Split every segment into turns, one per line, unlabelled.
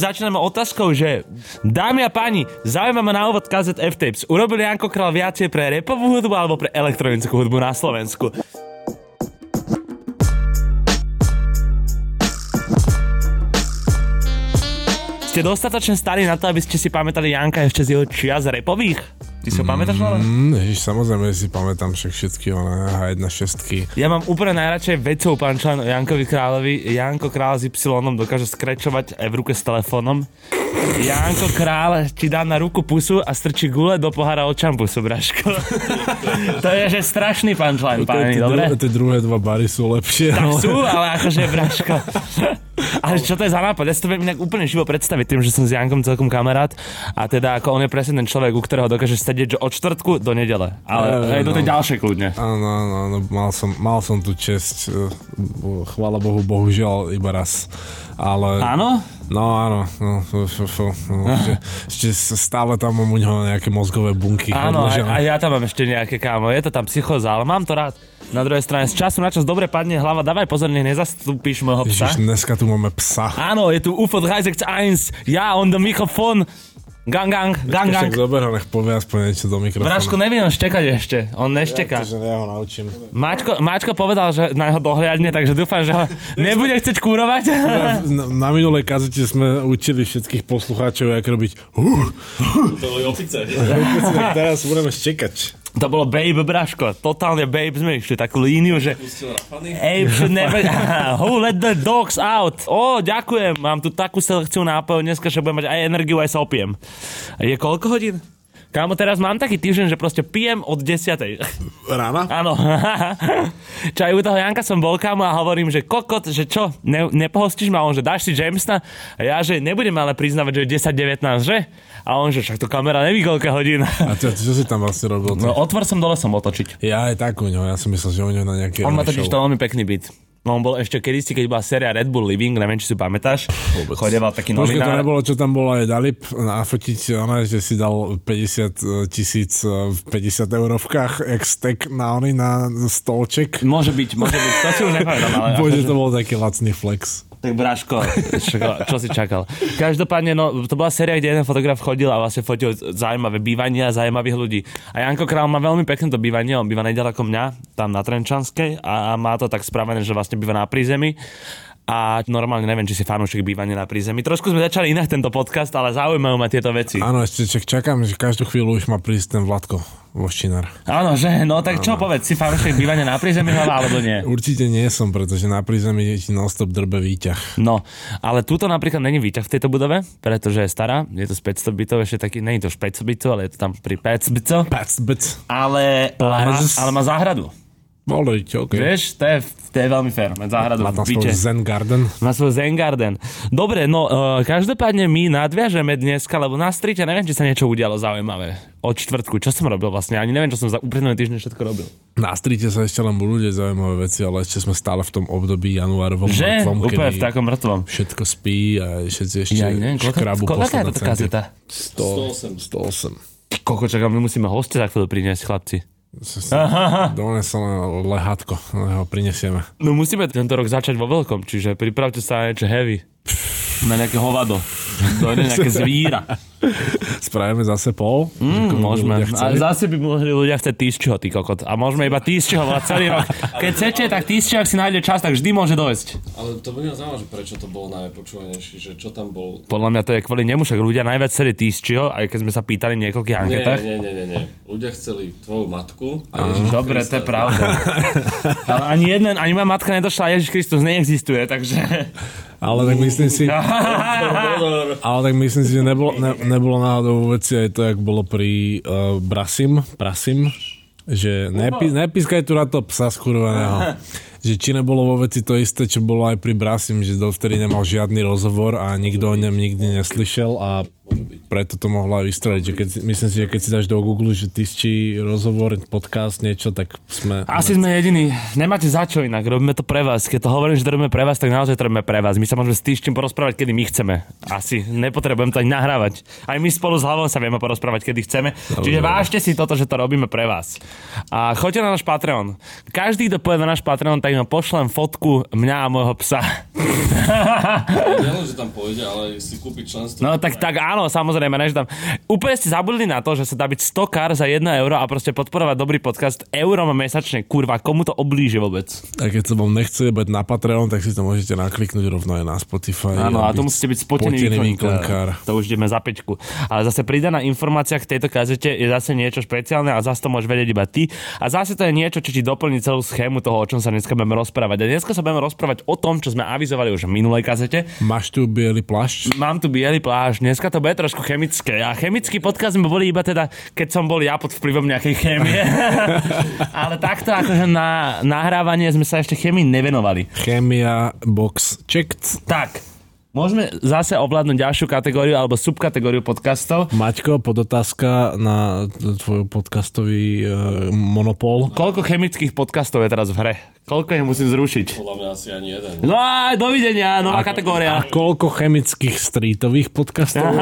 Začíname otázkou, že dámy a páni, zaujímavé na úvod KZ F-Tapes. Urobil Janko Král viacej pre repovú hudbu alebo pre elektronickú hudbu na Slovensku? Ste dostatočne starí na to, aby ste si pamätali Janka ešte z jeho čias repových? Ty si ho pamätáš, ale?
Mm, ježiš, samozrejme si pamätám však všetky one H1 šestky.
Ja mám úplne najradšej vecou o Jankovi Královi. Janko Král s Y dokáže skrečovať v ruke s telefónom. Janko Král ti dá na ruku pusu a strčí gule do pohára od čampusu, Braško. to je že strašný punchline, páni, dobre?
tie druhé dva bary sú lepšie.
Tak
ale-
sú, ale akože Braško. Ale čo to je za nápad? Ja si to viem inak úplne živo predstaviť tým, že som s Jankom celkom kamarát a teda ako on je presne ten človek, u ktorého dokáže sedieť že od čtvrtku do nedele. Ale
Ja,
aj do tej
no.
ďalšej kľudne.
Áno, áno, áno, mal som, mal som tu čest, chvála Bohu, bohužiaľ iba raz. Ale...
Áno?
No áno, no, f, f, no že, ešte stále tam mám u neho nejaké mozgové bunky.
Áno, a,
odložené.
a ja tam mám ešte nejaké kámo. Je to tam psychoza, ale mám to rád. Na druhej strane, z času na čas dobre padne hlava, dávaj pozor, nech nezastúpiš môjho psa.
Ježiš, dneska tu máme psa.
Áno, je tu UFO 361, ja on the mikrofon. Gang, gang, gang, gang.
Však zober ho, nech povie aspoň niečo do mikrofónu.
Vražko nevie on štekať ešte, on nešteká.
Takže ja ho naučím.
Mačko, Mačko povedal, že na jeho dohliadne, takže dúfam, že ho nebude chcieť kúrovať.
Na, na minulej kazete sme učili všetkých poslucháčov, jak robiť uh,
To boli opice.
teraz budeme štekať.
To bolo Babe Braško, totálne Babe sme išli takú líniu, že. Abe should never... Who let the dogs out? Ó, ďakujem, mám tu takú selekciu nápojov dneska, že budem mať aj energiu, aj sa opiem. Je koľko hodín? Kámo, teraz mám taký týždeň, že proste pijem od 10.
Rána?
Áno. čo aj u toho Janka som bol kámo a hovorím, že kokot, že čo, ne, nepohostíš ma? On, že dáš si Jamesa? A ja, že nebudem ale priznávať, že je 10-19, že? A on, že však to kamera neví koľko hodín.
A čo, čo si tam vlastne robil?
No, otvor som dole som otočiť.
Ja aj tak u ňo, ja som myslel, že u ňo na nejaké
On má totiž to veľmi pekný byt. No, on bol ešte kedysi, keď bola séria Red Bull Living, neviem, či si pamätáš. Chodeval taký
Počkej, to
novinár.
nebolo, čo tam bolo aj dali p- nafotiť, ona, že si dal 50 tisíc e, v 50 eurovkách, stek na oný, na stolček.
Môže byť, môže byť, to si už nepamätám, ale...
Bože,
akože-
to bol taký lacný flex.
Tak Braško, čo, čo si čakal? Každopádne, no, to bola séria, kde jeden fotograf chodil a vlastne fotil zaujímavé bývania zaujímavých ľudí. A Janko Král má veľmi pekné to bývanie, on býva nedaleko mňa, tam na Trenčanskej a, a má to tak spravené, že vlastne býva na prízemí. A normálne neviem, či si fanúšik bývania na prízemí. Trošku sme začali inak tento podcast, ale zaujímajú ma tieto veci.
Áno, ešte čak, čakám, že každú chvíľu už má prísť ten Vladko Voščinár.
Áno, že? No tak čo povedz, si fanúšik bývania na prízemí alebo nie?
Určite nie som, pretože na prízemí ti non-stop drbe výťah.
No, ale túto napríklad není výťah v tejto budove, pretože je stará, je to z 500 bytov, ešte taký, není to 500 bytov, ale je to tam pri 500 bytov,
Pac, bec.
ale, má, ale má záhradu.
Bolo íť, OK.
Vieš, to je, to je veľmi fér, mať záhradu
Má tam svoj. Zen Garden.
Má svoj Zen Garden. Dobre, no uh, každopádne my nadviažeme dneska, lebo na strite neviem, či sa niečo udialo zaujímavé. Od čtvrtku, čo som robil vlastne, ani neviem, čo som za uplynulý týždeň všetko robil.
Na strite sa ešte len budú deť zaujímavé veci, ale ešte sme stále v tom období januárovom
Že?
mŕtvom,
Úplne
kedy
v takom mŕtvom.
všetko spí a všetci ešte
Ja neviem, koľko,
škrabu
koľko je
posledné
táto
centy.
kazeta?
100, 108.
Koľko čakám, my musíme hostia za chvíľu priniesť, chlapci.
Donesol lehátko, ho prinesieme.
No musíme tento rok začať vo veľkom, čiže pripravte sa na niečo heavy. Na nejaké hovado. Dojde nejaké zvíra.
Spravíme zase pol.
Mm, môžeme.
ľudia
A
chceli.
zase by mohli ľudia chcieť týsčeho, ty kokot. A môžeme iba týsčeho volať celý rok. Keď chcete, tak týsčeho, ak si nájde čas, tak vždy môže dojsť.
Ale to by ma zaujímalo, že prečo to bolo najpočúvanejšie, že čo tam bol...
Podľa mňa to je kvôli nemu, však ľudia najviac chceli týsčeho, aj keď sme sa pýtali niekoľkých
Nie,
anketách.
nie, nie, nie, nie. Ľudia chceli tvoju matku a Ježiš
Dobre, to je pravda. Ale ani jeden, ani moja matka nedošla, Ježiš Kristus neexistuje, takže...
Ale tak myslím si, ale tak myslím si, že nebolo, ne, nebolo náhodou vo veci aj to, jak bolo pri uh, Brasim, Brasim, že nepi, nepískaj tu na to psa skurveného. Že či nebolo vo veci to isté, čo bolo aj pri Brasim, že dovtedy nemal žiadny rozhovor a nikto o ňom nikdy neslyšel a
Môže byť.
Preto to mohla vystreliť. Že keď, myslím si, že keď si dáš do Google, že ty či rozhovor, podcast, niečo, tak sme...
Asi sme jediní. Nemáte za čo inak. Robíme to pre vás. Keď to hovorím, že to robíme pre vás, tak naozaj to robíme pre vás. My sa môžeme s týždňom porozprávať, kedy my chceme. Asi. Nepotrebujem to ani nahrávať. Aj my spolu s hlavou sa vieme porozprávať, kedy chceme. Čiže vážte si toto, že to robíme pre vás. A choďte na náš Patreon. Každý, kto pôjde na náš Patreon, tak im pošlem fotku mňa a môjho psa.
Nielen, že tam pôjde, ale si kúpiť členstvo.
No tak, tak áno, samozrejme, než tam... Úplne ste zabudli na to, že sa dá byť 100 kar za 1 euro a proste podporovať dobrý podcast eurom mesačne. Kurva, komu to oblíži vôbec?
A keď sa vám nechce bať na Patreon, tak si to môžete nakliknúť rovno aj na Spotify.
Áno, a
byť
to musíte byť spotený,
spotený
výklenkár. To už ideme za pečku. Ale zase pridaná informácia k tejto kazete je zase niečo špeciálne a zase to môžeš vedieť iba ty. A zase to je niečo, čo ti doplní celú schému toho, o čom sa dneska budeme rozprávať. A dneska sa budeme rozprávať o tom, čo sme avizovali už v minulej kazete.
Máš tu biely plášť?
Mám tu biely pláž, dneska to bude trošku chemické. A chemický podcast sme boli iba teda, keď som bol ja pod vplyvom nejakej chémie. Ale takto akože na nahrávanie sme sa ešte chémii nevenovali.
Chémia, box checked.
Tak, môžeme zase ovládnuť ďalšiu kategóriu alebo subkategóriu podcastov.
Maťko, podotázka na tvoj podcastový uh, monopol.
Koľko chemických podcastov je teraz v hre? Koľko ich musím zrušiť?
Podľa mňa asi ani jeden.
No a dovidenia, nová kategória.
A koľko chemických streetových podcastov?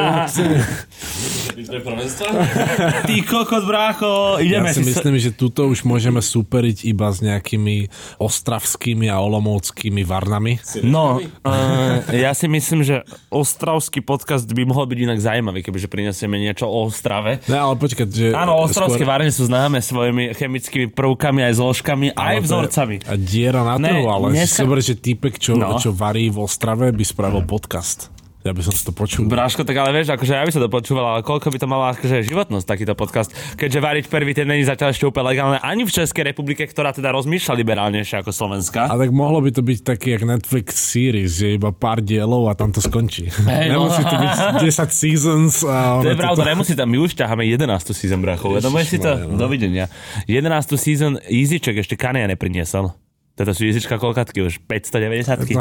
Ty kokot, brácho, ideme
Ja si
si...
myslím, že tuto už môžeme superiť iba s nejakými ostravskými a olomovskými varnami.
No, uh, ja si myslím, že ostravský podcast by mohol byť inak zaujímavý, kebyže prinesieme niečo o Ostrave.
Ne, ale počkať, že...
Áno, ostravské
skôr-
varne sú známe svojimi chemickými prvkami, aj zložkami, aj
ale je-
vzorcami.
A diera na trhu, ale
dneska-
si zober, že týpek, čo,
No.
no. čo varí v Ostrave, by spravil podcast. Ja by som si to počul.
Bráško, tak ale vieš, akože ja by som to počúval, ale koľko by to malo akože životnosť takýto podcast, keďže variť prvý ten není zatiaľ ešte úplne legálne ani v Českej republike, ktorá teda rozmýšľa liberálnejšie ako Slovenská.
A tak mohlo by to byť taký jak Netflix series, že iba pár dielov a tam to skončí.
Hej, no.
Nemusí to byť 10 seasons. A
To je pravda, nemusí tam, my už ťaháme 11. season, bracho. Uvedomuješ si to?
No.
Dovidenia. 11. season Easyček ešte Kania nepriniesol. Toto sú Easyčka koľkatky už? 590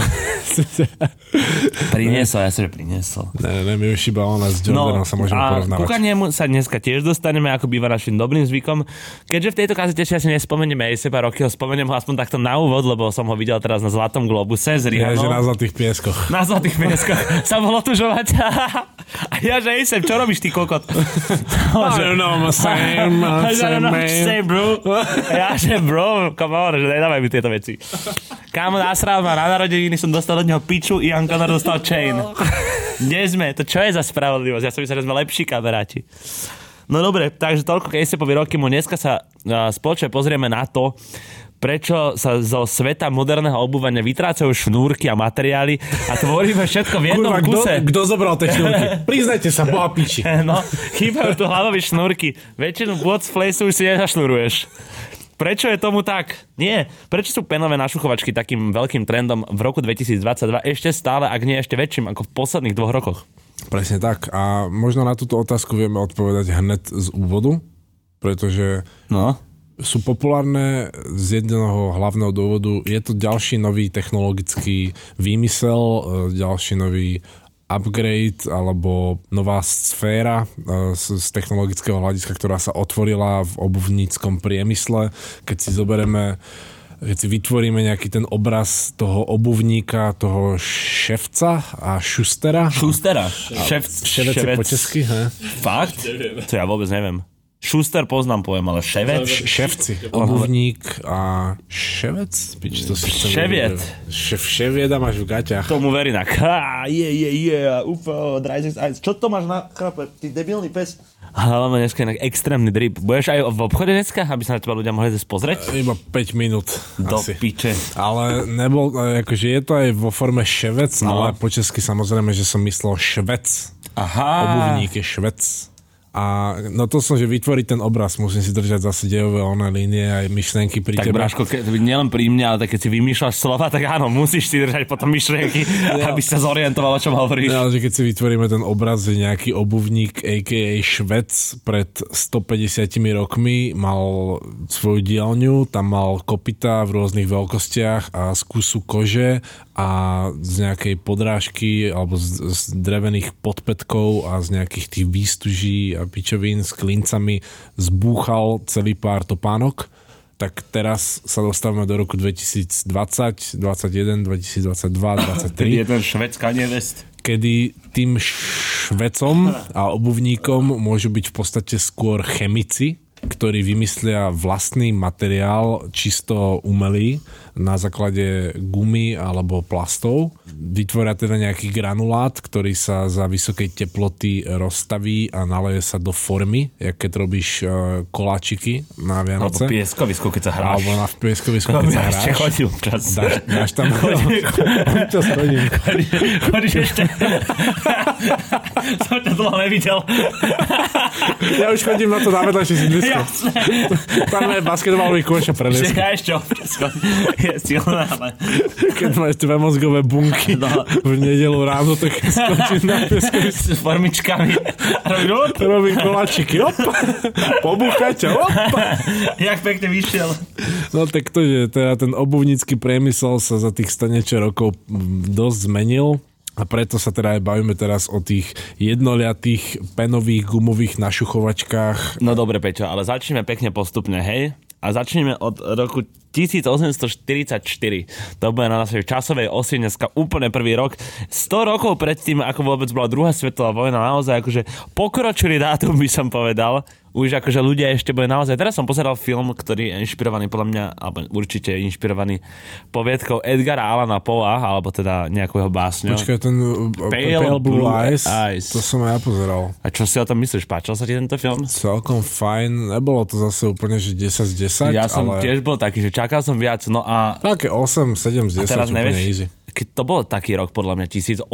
Priniesol, ja som, že priniesol.
ne, ne, my už iba ona s Jordanom sa môžeme
No, a
porovnávať.
ku Kaniemu sa dneska tiež dostaneme, ako býva našim dobrým zvykom. Keďže v tejto kazete si asi nespomenieme aj seba roky, ho spomeniem ho aspoň takto na úvod, lebo som ho videl teraz na Zlatom Globuse s
Ja, že na
Rihanom.
zlatých pieskoch.
Na zlatých pieskoch sa bol otužovať. A ja, že Ejsem, čo robíš ty kokot?
I don't know, I'm same, I'm
I
same
say, bro. Ja, že bro, come on, že nedávaj mi tieto veci. Kámo, nasral ma na narodeniny, som dostal od neho piču, Ian Connor dostal chain. Kde sme? To čo je za spravodlivosť? Ja som myslel, že sme lepší kamaráti. No dobre, takže toľko Kejsepovi roky mu. Dneska sa spoločne pozrieme na to, prečo sa zo sveta moderného obúvania vytrácajú šnúrky a materiály a tvoríme všetko v jednom
Kurva,
kuse.
kto zobral tie šnúrky? Priznajte sa, boha piči.
No, chýbajú tu hlavové šnúrky. Väčšinu bod z flesu už si nezašnuruješ. Prečo je tomu tak? Nie. Prečo sú penové našuchovačky takým veľkým trendom v roku 2022 ešte stále, ak nie ešte väčším ako v posledných dvoch rokoch?
Presne tak. A možno na túto otázku vieme odpovedať hned z úvodu, pretože
No.
sú populárne z jedného hlavného dôvodu. Je to ďalší nový technologický výmysel, e, ďalší nový upgrade alebo nová sféra e, z, z technologického hľadiska, ktorá sa otvorila v obuvníckom priemysle. Keď si zoberieme keď si vytvoríme nejaký ten obraz toho obuvníka, toho ševca a šustera.
Šustera. Šef,
Ševec je po česky, he?
Fakt? To ja vôbec neviem. Šuster poznám, poviem, ale ševec?
Š- ševci. Obuvník a ševec? Pič, to si
Ševiet.
Šef, ševieda máš v gaťach.
Tomu verí na ha, je, je, je, ufo, čo to máš na chlape, ty debilný pes? Hlavne dneska inak extrémny drip. Budeš aj v obchode dneska, aby sa na teba ľudia mohli zase pozrieť?
Iba 5 minút
Do
asi.
piče.
Ale nebol, akože je to aj vo forme ševec,
No.
ale po česky samozrejme, že som myslel švec.
Aha.
Obuvník je švec. A no to som, že vytvoriť ten obraz, musím si držať zase dejové oné línie aj myšlenky pri
Tak
tebe.
Braško, ke, nielen pri mne, ale tak keď si vymýšľaš slova, tak áno, musíš si držať potom myšlienky, aby sa zorientoval, o čom hovoríš.
No, že keď si vytvoríme ten obraz, že nejaký obuvník, a.k.a. Švec pred 150 rokmi mal svoju dielňu, tam mal kopita v rôznych veľkostiach a z kusu kože a z nejakej podrážky alebo z, z drevených podpetkov a z nejakých tých výstuží a pičovín s klincami zbúchal celý pár topánok tak teraz sa dostávame do roku 2020, 2021, 2022, 2023
Je ten švedská nevest.
kedy tým švecom a obuvníkom môžu byť v podstate skôr chemici, ktorí vymyslia vlastný materiál čisto umelý na základe gumy alebo plastov. Vytvoria teda nejaký granulát, ktorý sa za vysokej teploty rozstaví a naleje sa do formy, jak keď robíš uh, koláčiky na
Alebo
Vianoce.
pieskovisku, keď sa hráš.
Alebo na pieskovisku,
No,
keď sa
ja ešte
hráš.
chodil čas.
Dáš, dáš tam... Občas chodím.
Chodíš, ešte. Som ťa dlho nevidel.
Ja už chodím na to na vedľajšie sídlisko. Tam je basketbalový kôš a
Že
prelies.
ja ešte. Je silná, ale...
Keď máš dve mozgové bunky
No.
v nedelu ráno, tak skočím na pieskovisku.
S formičkami. Robím, op,
Robím koláčiky, op, pobúchajte, op.
Jak pekne vyšiel.
No tak to, že teda ten obuvnícky priemysel sa za tých 100 niečo rokov dosť zmenil. A preto sa teda aj bavíme teraz o tých jednoliatých penových gumových našuchovačkách.
No dobre, Peťo, ale začneme pekne postupne, hej? A začneme od roku 1844. To bude na našej časovej osi dneska úplne prvý rok. 100 rokov predtým, ako vôbec bola druhá svetová vojna, naozaj akože pokročili dátum, by som povedal. Už akože ľudia ešte boli naozaj... Teraz som pozeral film, ktorý je inšpirovaný podľa mňa, alebo určite je inšpirovaný poviedkou Edgara Alana Poa, alebo teda nejakého básňou.
Počkaj, ten uh,
Pale
Pale, Blue,
Blue
Eyes,
Eyes.
to som aj ja pozeral.
A čo si o tom myslíš? Páčil sa ti tento film?
Celkom fajn, nebolo to zase úplne, že 10 z 10,
Ja som
ale
tiež bol taký, že čakal som viac, no a
také 8, 7 z 10
teraz nevieš,
easy.
keď to bol taký rok, podľa mňa 1800,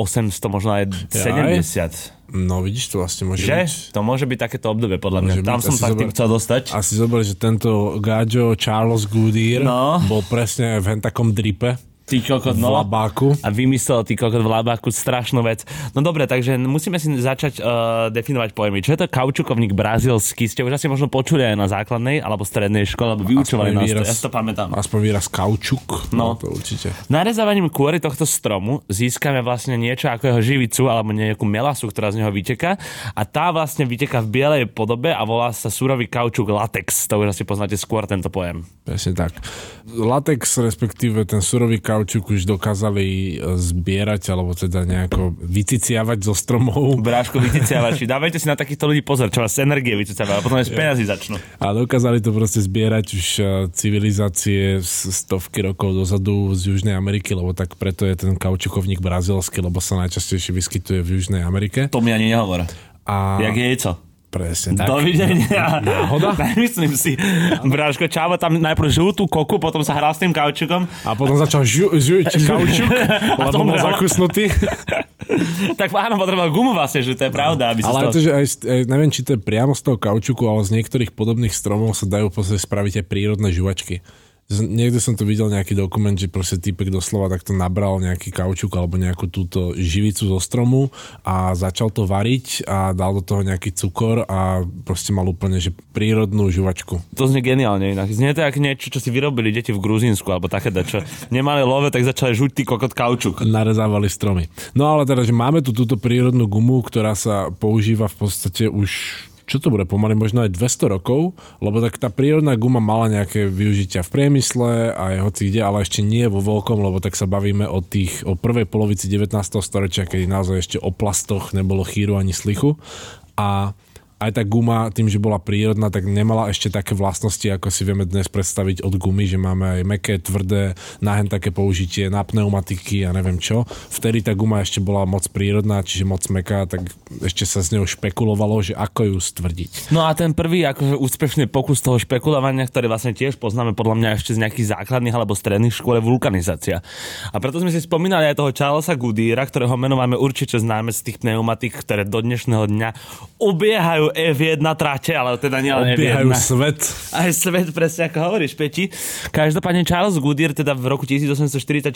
možno aj 70.
No vidíš, to vlastne môže
Že?
byť.
To môže byť takéto obdobie, podľa mňa.
Môže byť.
Tam som tak tým chcel dostať.
Asi zober, že tento Gajo Charles Goodyear
No.
bol presne v hentakom dripe
Ty kokot,
v
no.
labáku.
A vymyslel ty kokot v labáku strašnú vec. No dobre, takže musíme si začať uh, definovať pojmy. Čo je to kaučukovník brazilský? Ste už asi možno počuli aj na základnej alebo strednej škole, alebo vyučovali nás
výraz.
Ja to pamätám.
Aspoň výraz kaučuk.
No.
No. to určite.
Narezávaním kôry tohto stromu získame vlastne niečo ako jeho živicu alebo nejakú melasu, ktorá z neho vyteká a tá vlastne vyteká v bielej podobe a volá sa surový kaučuk latex. To už asi poznáte skôr tento pojem.
Presne tak. Latex, respektíve ten surový kaučuk už dokázali e, zbierať, alebo teda nejako vyciciavať zo stromov.
Bráško, vyciciavači, dávajte si na takýchto ľudí pozor, čo vás energie vyciciavajú, a potom aj z peniazy začnú.
A dokázali to proste zbierať už e, civilizácie z stovky rokov dozadu z Južnej Ameriky, lebo tak preto je ten kaučukovník brazilský, lebo sa najčastejšie vyskytuje v Južnej Amerike.
To mi ani nehovor.
A
Jak je co?
Presne tak.
Dovidenia.
Náhoda?
Myslím si. Bráško, Čavo tam najprv žltú koku, potom sa hral s tým kaučukom.
A potom začal žu, žuť kaučuk,
A
lebo bol zakusnutý.
tak áno, potreboval gumu vlastne, že to je pravda. Aby
Ale to, že aj, aj, neviem, či to je priamo z toho kaučuku, ale z niektorých podobných stromov sa dajú spraviť aj prírodné žuvačky. Niekde som tu videl nejaký dokument, že proste typek doslova takto nabral nejaký kaučuk alebo nejakú túto živicu zo stromu a začal to variť a dal do toho nejaký cukor a proste mal úplne, že prírodnú žuvačku.
To znie geniálne inak. Znie to ako niečo, čo si vyrobili deti v Gruzínsku, alebo také, čo nemali love, tak začali žuť ty kokot kaučuk.
narezávali stromy. No ale teda, že máme tu túto prírodnú gumu, ktorá sa používa v podstate už čo to bude, pomaly možno aj 200 rokov, lebo tak tá prírodná guma mala nejaké využitia v priemysle a aj hoci kde, ale ešte nie vo veľkom, lebo tak sa bavíme o tých, o prvej polovici 19. storočia, kedy naozaj ešte o plastoch nebolo chýru ani slichu a aj tá guma, tým, že bola prírodná, tak nemala ešte také vlastnosti, ako si vieme dnes predstaviť od gumy, že máme aj meké, tvrdé, nahen také použitie na pneumatiky a neviem čo. Vtedy tá guma ešte bola moc prírodná, čiže moc meká, tak ešte sa z neho špekulovalo, že ako ju stvrdiť.
No a ten prvý akože úspešný pokus toho špekulovania, ktorý vlastne tiež poznáme podľa mňa ešte z nejakých základných alebo stredných škôl, je vulkanizácia. A preto sme si spomínali aj toho Charlesa Goodyra, ktorého meno máme určite známe z tých pneumatik, ktoré do dnešného dňa obiehajú F1 trate, ale teda nie len
Obiehajú
F1.
svet.
Aj svet, presne ako hovoríš, Peti. Každopádne Charles Goodyear teda v roku 1844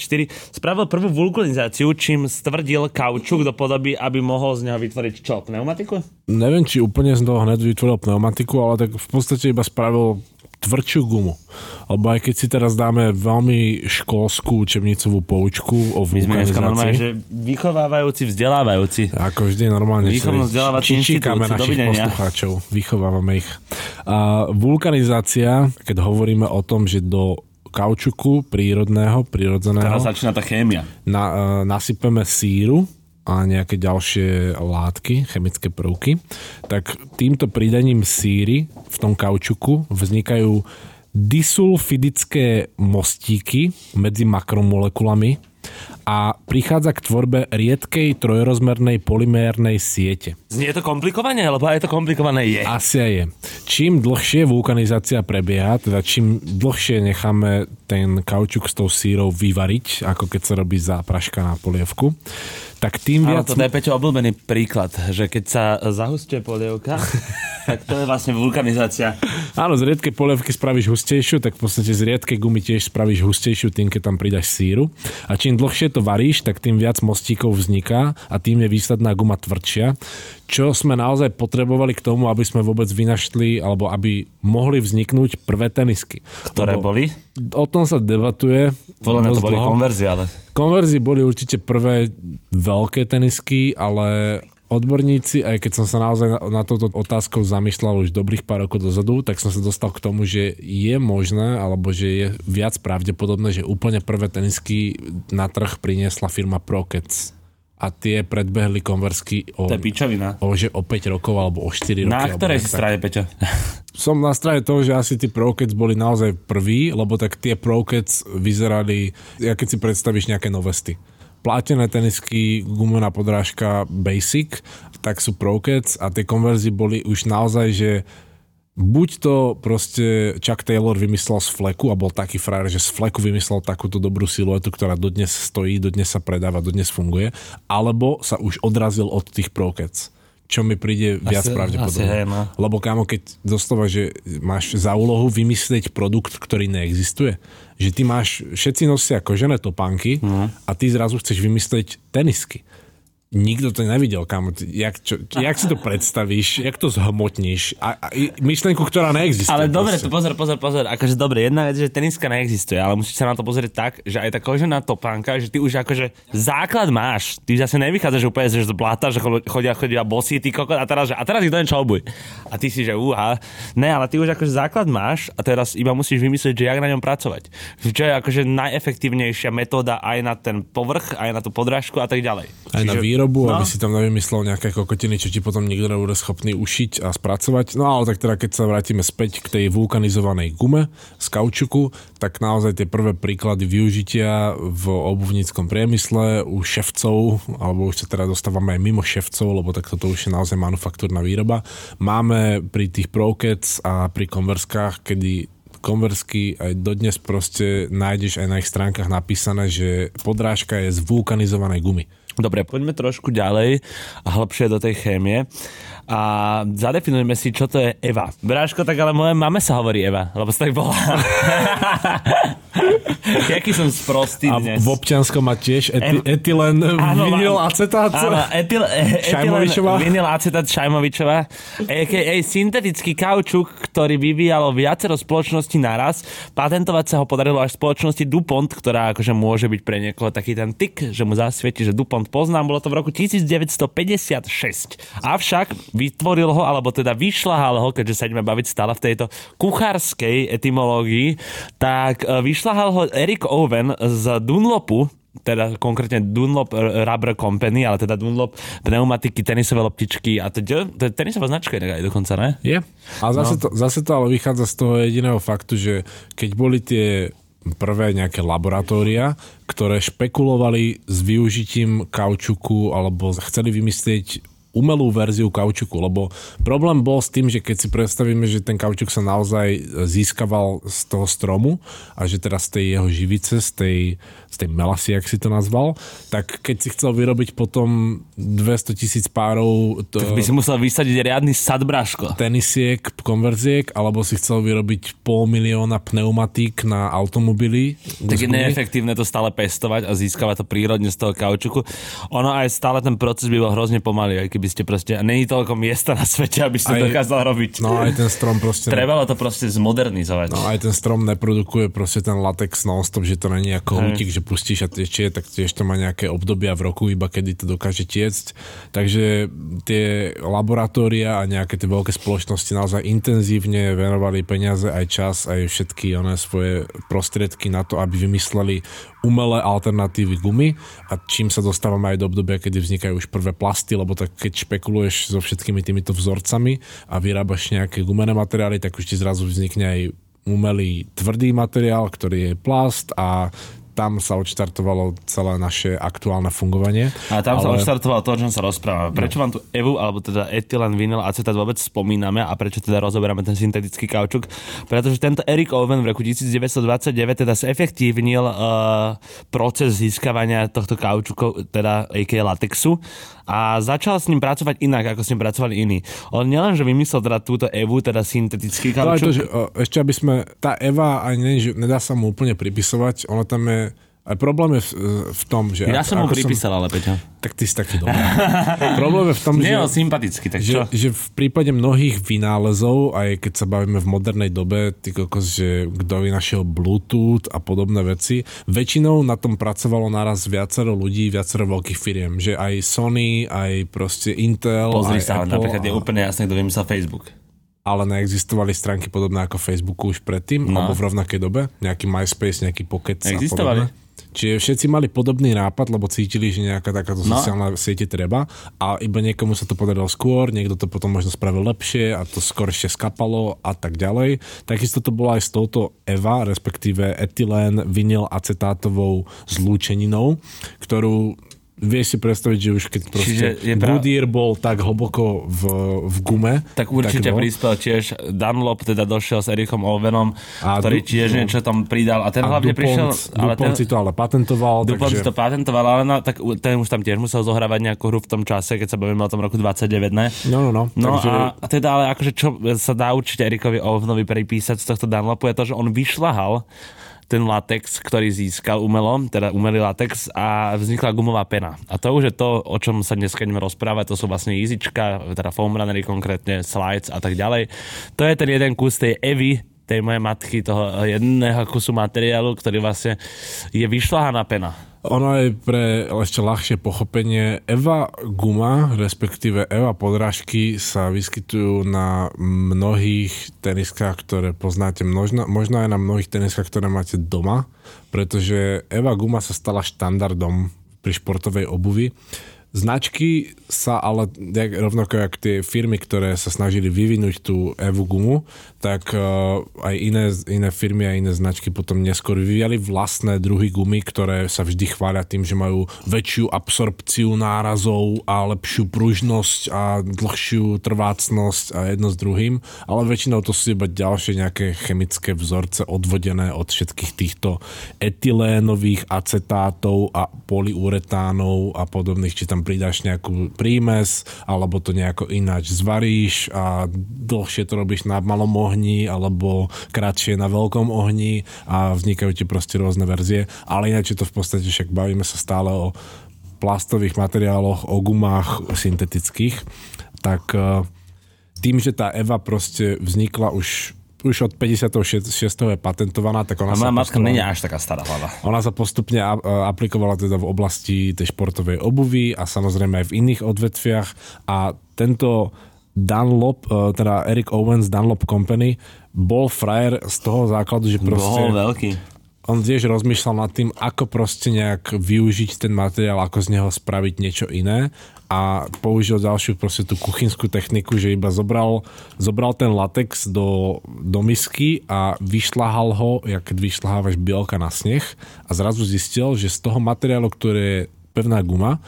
spravil prvú vulkanizáciu, čím stvrdil kaučuk do podoby, aby mohol z neho vytvoriť čo, pneumatiku?
Neviem, či úplne z toho hneď vytvoril pneumatiku, ale tak v podstate iba spravil tvrdšiu gumu. Lebo aj keď si teraz dáme veľmi školskú učebnicovú poučku o
dneska normálne,
vulkanizácii,
že vychovávajúci, vzdelávajúci.
ako vždy normálne
Výchovno-vzdelávací
čičíkame
inštitút,
našich
dovidenia.
poslucháčov, vychovávame ich. A vulkanizácia, keď hovoríme o tom, že do kaučuku prírodného, prírodzeného,
Teraz začína tá chémia.
na, e, nasypeme síru a nejaké ďalšie látky, chemické prvky, tak týmto pridaním síry v tom kaučuku vznikajú disulfidické mostíky medzi makromolekulami a prichádza k tvorbe riedkej trojrozmernej polymérnej siete.
Znie to komplikovane, lebo aj to komplikované je.
Asi aj je. Čím dlhšie vulkanizácia prebieha, teda čím dlhšie necháme ten kaučuk s tou sírou vyvariť, ako keď sa robí zápraška na polievku, tak tým
Áno,
viac...
to je Peťo obľúbený príklad, že keď sa zahustuje polievka, tak to je vlastne vulkanizácia.
Áno, z riedkej polievky spravíš hustejšiu, tak v podstate z riedkej gumy tiež spravíš hustejšiu tým, keď tam pridaš síru. A čím dlhšie to varíš, tak tým viac mostíkov vzniká a tým je výsledná guma tvrdšia. Čo sme naozaj potrebovali k tomu, aby sme vôbec vynašli, alebo aby mohli vzniknúť prvé tenisky.
Ktoré
Lebo
boli?
O tom sa debatuje.
Podľa mňa to boli konverzie, ale...
Konverzi boli určite prvé veľké tenisky, ale odborníci, aj keď som sa naozaj na, na touto otázkou zamýšľal už dobrých pár rokov dozadu, tak som sa dostal k tomu, že je možné, alebo že je viac pravdepodobné, že úplne prvé tenisky na trh priniesla firma Prokets. A tie predbehli konversky o,
To je pičovina.
o, že o 5 rokov alebo o 4 roky.
Na ktorej si strane, Peťo?
Som na strane toho, že asi tí Prokets boli naozaj prví, lebo tak tie Prokets vyzerali, ja keď si predstavíš nejaké novesty. Plátené tenisky, gumená podrážka Basic, tak sú Prokets a tie konverzy boli už naozaj, že buď to proste Chuck Taylor vymyslel z fleku a bol taký frajer, že z fleku vymyslel takúto dobrú siluetu, ktorá dodnes stojí, dodnes sa predáva, dodnes funguje, alebo sa už odrazil od tých Prokets čo mi príde viac
Asi-
pravdepodobné.
asi hej, no.
Lebo kámo, keď doslova, že máš za úlohu vymyslieť produkt, ktorý neexistuje, že ty máš, všetci nosia kožené topánky
Mhm.
a ty zrazu chceš vymyslieť tenisky. Nikto to nevidel, kámo. Ty- Jak, čo, jak si to predstavíš, jak to zhmotníš? A, a myšlenku, ktorá neexistuje.
Ale dobre, to pozor, pozor, pozor. Akože dobre, jedna vec, že teniska neexistuje, ale musíš sa na to pozrieť tak, že aj tá kožená topánka, že ty už akože základ máš. Ty zase nevychádzaš úplne že z blata, že cho- chodia, chodia bosí, ty kokot, a teraz, že, a teraz ich do niečo obuj. A ty si, že uha. Ne, ale ty už akože základ máš a teraz iba musíš vymyslieť, že jak na ňom pracovať. Čo je akože najefektívnejšia metóda aj na ten povrch, aj na tú podrážku a tak ďalej.
Aj na
Čiže-
výrobu,
no.
aby si tam nevymyslel nejaké kokotiny, čo ti potom nikto nebude schopný ušiť a spracovať. No ale tak teda, keď sa vrátime späť k tej vulkanizovanej gume z kaučuku, tak naozaj tie prvé príklady využitia v obuvníckom priemysle u ševcov, alebo už sa teda dostávame aj mimo ševcov, lebo tak toto už je naozaj manufaktúrna výroba. Máme pri tých Prokets a pri konverskách, kedy konversky aj dodnes proste nájdeš aj na ich stránkach napísané, že podrážka je z vulkanizovanej gumy.
Dobre, poďme trošku ďalej a hlbšie do tej chémie a zadefinujeme si, čo to je Eva. Bráško, tak ale moje mame sa hovorí Eva, lebo sa tak volá. Jaký som sprostý
A
dnes.
v občianskom má tiež
Em-
etylen,
Áno,
vinyl acetát.
Áno, etyl, e- etylen, vinyl acetát Šajmovičová, a.k.a. syntetický kaučuk, ktorý vyvíjalo viacero spoločností naraz. Patentovať sa ho podarilo až spoločnosti DuPont, ktorá akože môže byť pre niekoho taký ten tik, že mu zasvieti, že DuPont poznám. Bolo to v roku 1956. Avšak vytvoril ho, alebo teda vyšľahal ho, keďže sa ideme baviť stále v tejto kuchárskej etymológii, tak e, vyšľahal ho Eric Owen z Dunlopu, teda konkrétne Dunlop Rubber Company, ale teda Dunlop pneumatiky, tenisové loptičky a teda, to je tenisová značka inak aj dokonca, ne?
Je. A zase, no. to, zase to ale vychádza z toho jediného faktu, že keď boli tie prvé nejaké laboratória, ktoré špekulovali s využitím kaučuku alebo chceli vymyslieť umelú verziu kaučuku, lebo problém bol s tým, že keď si predstavíme, že ten kaučuk sa naozaj získaval z toho stromu a že teraz z tej jeho živice, z tej, z tej melasy, ak si to nazval, tak keď si chcel vyrobiť potom 200 tisíc párov to,
By si musel vysadiť riadny sadbraško.
tenisiek, konverziek, alebo si chcel vyrobiť pol milióna pneumatík na automobily.
Tak je neefektívne to stále pestovať a získavať to prírodne z toho kaučuku. Ono aj stále ten proces by bol hrozne pomalý, aj keby ste proste... A není toľko miesta na svete, aby ste
Aj-
dokázal robiť.
No aj ten strom proste...
Trebalo to proste zmodernizovať.
No aj ten strom neprodukuje proste ten latex non-stop, že to není ako hútik, že pustíš a tečie, tak tiež to má nejaké obdobia v roku, iba kedy to dokáže tiecť. Takže tie laboratória a nejaké tie veľké spoločnosti naozaj intenzívne venovali peniaze, aj čas, aj všetky one svoje prostriedky na to, aby vymysleli umelé alternatívy gumy a čím sa dostávame aj do obdobia, kedy vznikajú už prvé plasty, lebo tak keď špekuluješ so všetkými týmito vzorcami a vyrábaš nejaké gumené materiály, tak už ti zrazu vznikne aj umelý tvrdý materiál, ktorý je plast a tam sa odštartovalo celé naše aktuálne fungovanie.
A tam sa
Ale-
odštartovalo to, o čom sa rozprávame. Prečo vám tu EVU, alebo teda etylen, vinyl, acetát vôbec spomíname a prečo teda rozoberáme ten syntetický kaučuk? Pretože tento Eric Owen v roku 1929 teda zefektívnil uh, proces získavania tohto kaučuku, teda a.k.a. latexu a začal s ním pracovať inak, ako s ním pracovali iní. On nielenže vymyslel teda túto EVU, teda syntetický
To aj
kaučuk,
to, že, o, ešte aby sme, tá Eva, aj nie, že nedá sa mu úplne pripisovať, ono tam je, aj problém je v, v tom, že...
ja
ako-
som mu pripísal, ale Peťo.
tak ty si taký dobrý. problém je v tom, že...
Nie, sympatický, tak čo?
že, že v prípade mnohých vynálezov, aj keď sa bavíme v modernej dobe, ty kokos, že kto vynašiel Bluetooth a podobné veci, väčšinou na tom pracovalo naraz viacero ľudí, viacero veľkých firiem, že aj Sony, aj proste Intel,
Pozri
aj
sa,
Apple,
napríklad je
a-
úplne jasné, kto vymyslel Facebook.
ale neexistovali stránky podobné ako Facebooku už predtým,
No.
alebo v rovnakej dobe, nejaký MySpace, nejaký Pocket a
Existovali.
podobné. Čiže všetci mali podobný nápad, lebo cítili, že nejaká takáto
No.
sociálna siete treba a iba niekomu sa to podarilo skôr, niekto to potom možno spravil lepšie a to skôr ešte skapalo a tak ďalej. Takisto to bolo aj s touto EVA, respektíve etylén vinyl acetátovou zlúčeninou, ktorú vieš si predstaviť, že už keď proste
Čiže je pra-
Goodyear bol tak hlboko v, v gume,
Tak určite
no.
prispel tiež Dunlop, teda došiel s Erikom Owenom,
A
ktorý
Du-
tiež
no.
niečo tam pridal a ten
A
hlavne
DuPont,
prišiel... Ale
DuPont
ten,
si to ale patentoval,
DuPont
takže...
si to patentoval, ale na, tak ten už tam tiež musel zohrávať nejakú hru v tom čase, keď sa bavíme o tom roku 29, ne?
No, no, no.
No
takže...
a, teda ale akože čo sa dá určite Erikovi Owenovi pripísať z tohto Dunlopu je to, že on vyšľahal ten latex, ktorý získal umelo, teda umelý latex a vznikla gumová pena. A to už je to, o čom sa dneska ideme rozprávať, to sú vlastne Easyčka, teda foam runnery konkrétne, slides a tak ďalej. To je ten jeden kus tej Evy, tej mojej matky, toho jedného kusu materiálu, ktorý vlastne je vyšľahaná pena.
Ono je pre ešte ľahšie pochopenie. Eva guma, respektíve Eva podrážky sa vyskytujú na mnohých teniskách, ktoré poznáte, možno, možno aj na mnohých teniskách, ktoré máte doma, pretože Eva guma sa stala štandardom pri športovej obuvi. Značky sa ale, rovnako jak tie firmy, ktoré sa snažili vyvinúť tú Evu gumu, tak uh, aj iné, iné firmy a iné značky potom neskôr vyvíjali vlastné druhy gumy, ktoré sa vždy chvália tým, že majú väčšiu absorpciu nárazov a lepšiu pružnosť a dlhšiu trvácnosť a jedno s druhým, ale väčšinou to sú iba ďalšie nejaké chemické vzorce odvodené od všetkých týchto etylénových acetátov a polyuretánov a podobných, či tam pridáš nejakú prímes, alebo to nejako ináč zvaríš a dlhšie to robíš na malom ohni, alebo kratšie na veľkom ohni a vznikajú ti proste rôzne verzie, ale ináč je to v podstate, však bavíme sa stále o plastových materiáloch, o gumách syntetických, tak eh, tým, že tá Eva proste vznikla už už od 56. je patentovaná, tak ona
A moja matka není až taká stará hlava.
ona sa postupne a- aplikovala teda v oblasti tej športovej obuvy a samozrejme aj v iných odvetviach a tento Dunlop, e, teda Eric Owens Dunlop Company bol frajer z toho základu, že proste
Bol veľký.
on tiež rozmýšľal nad tým, ako proste nejak využiť ten materiál, ako z neho spraviť niečo iné a použil ďalšiu proste tú kuchynskú techniku, že iba zobral, zobral ten latex do, do misky a vyšľahal ho, jak keď vyšľahávaš bielka na sneh a zrazu zistil, že z toho materiálu, ktoré je pevná guma,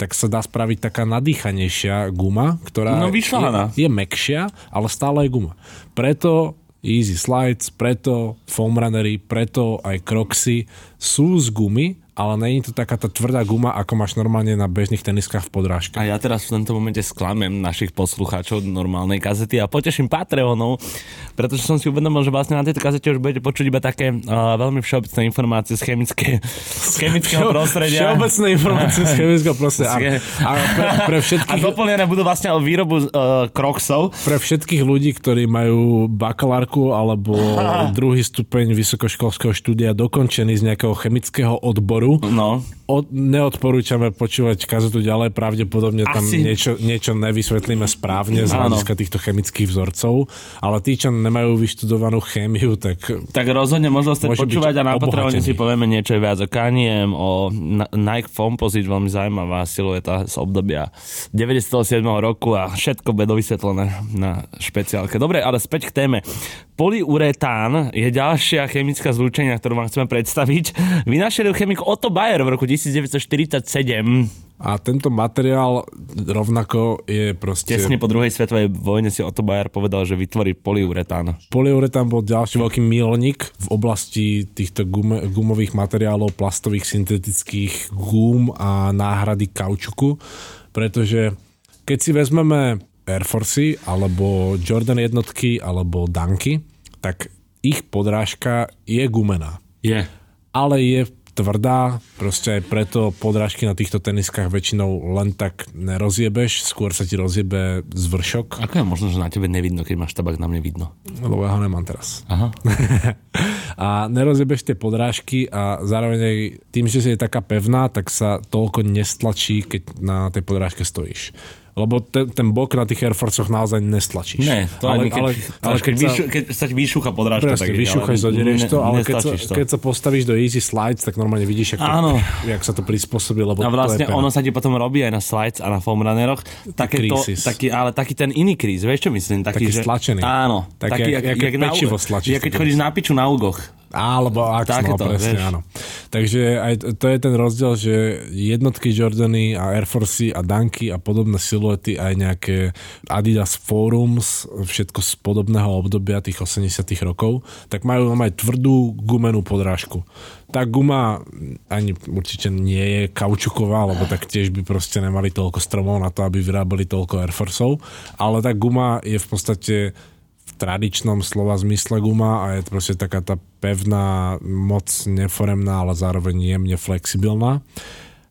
tak sa dá spraviť taká nadýchanejšia guma, ktorá
No, vyšľahaná.
je, je mekšia, ale stále je guma. Preto Easy Slides, preto foam runnery, preto aj Crocsy sú z gumy, ale není to taká tá tvrdá guma, ako máš normálne na bežných teniskách v podrážke.
A ja teraz v tomto momente sklamem našich poslucháčov normálnej kazety a poteším Patreonov, pretože som si uvedomil, že vlastne na tejto kazete už budete počuť iba také uh, veľmi všeobecné informácie z, chemické, z chemického prostredia.
Všeobecné informácie z chemického prostredia. A, a pre, pre,
A
všetkých,
doplnené budú vlastne o výrobu uh, kroxov.
pre všetkých ľudí, ktorí majú bakalárku alebo druhý stupeň vysokoškolského štúdia dokončený z nejakého chemického odboru,
No,
od, neodporúčame počúvať kazetu ďalej, pravdepodobne tam
Asi.
niečo, niečo nevysvetlíme správne z hľadiska týchto chemických vzorcov, ale tí, čo nemajú vyštudovanú chémiu, tak
tak rozhodne možno ste počúvať a na Patreone si povieme niečo viac o Kaniem, o Nike Fomposite, veľmi zaujímavá silueta z obdobia 97. roku a všetko bude dovysvetlené na špeciálke. Dobre, ale späť k téme. Polyuretán je ďalšia chemická zlúčenia, ktorú vám chceme predstaviť. Vynašiel ju chemik Otto Bayer v roku 1947,
a tento materiál rovnako je proste...
tesne po druhej svetovej vojne si Otto Bayer povedal, že vytvorí polyuretán.
Polyuretán bol ďalší veľký milník v oblasti týchto gume, gumových materiálov, plastových, syntetických gum a náhrady kaučuku, pretože keď si vezmeme Air Force alebo Jordan jednotky alebo Dunky, tak ich podrážka je gumená.
Je.
Ale je tvrdá, proste aj preto podrážky na týchto teniskách väčšinou len tak nerozjebeš, skôr sa ti rozjebe zvršok,
Ako je možno, že na tebe nevidno, keď máš tabak, na mne vidno?
lebo ja ho nemám teraz.
Aha.
a nerozjebeš tie podrážky a zároveň aj tým, že si je taká pevná, tak sa toľko nestlačí, keď na tej podrážke stojíš. Lebo ten, ten bok na tých Air Forcoch naozaj nestlačíš.
Ne, to ale, keď, ale, ale keď,
sa,
vyšu, keď sa ti vyšúcha podrážka,
presne,
tak ale
zoderieš to, ale keď sa,
to.
keď sa postavíš do Easy Slides, tak normálne vidíš, ako,
Áno.
jak sa to prispôsobí, lebo
A vlastne ono sa ti potom robí aj na slides a na foam runneroch. Také to, taký, ale taký ten iný kríz, vieš čo myslím? Taký,
Taký
že,
stlačený.
Áno.
Taký, jak- jak
na-
pečivo stlačíš.
jak keď chodíš na piču na ugoch.
Alebo ak
Takéto,
no, presne,
vieš.
áno. Takže aj to je ten rozdiel, že jednotky Jordany a Air Force a Dunky a podobné siluety, aj nejaké Adidas Forums, všetko z podobného obdobia tých 80 rokov, tak majú aj tvrdú gumenú podrážku. Tá guma ani určite nie je kaučuková, lebo tak tiež by proste nemali toľko stromov na to, aby vyrábali toľko Air Forceov, ale tá guma je v podstate tradičnom slova zmysle guma a je to proste taká tá pevná, moc neforemná, ale zároveň jemne flexibilná.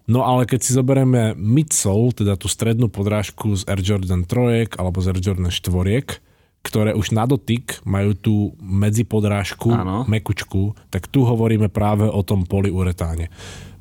No ale keď si zoberieme midsole, teda tú strednú podrážku z Air Jordan 3 alebo z Air Jordan 4, ktoré už na dotyk majú tú medzipodrážku,
Áno.
mekučku, tak tu hovoríme práve o tom polyuretáne.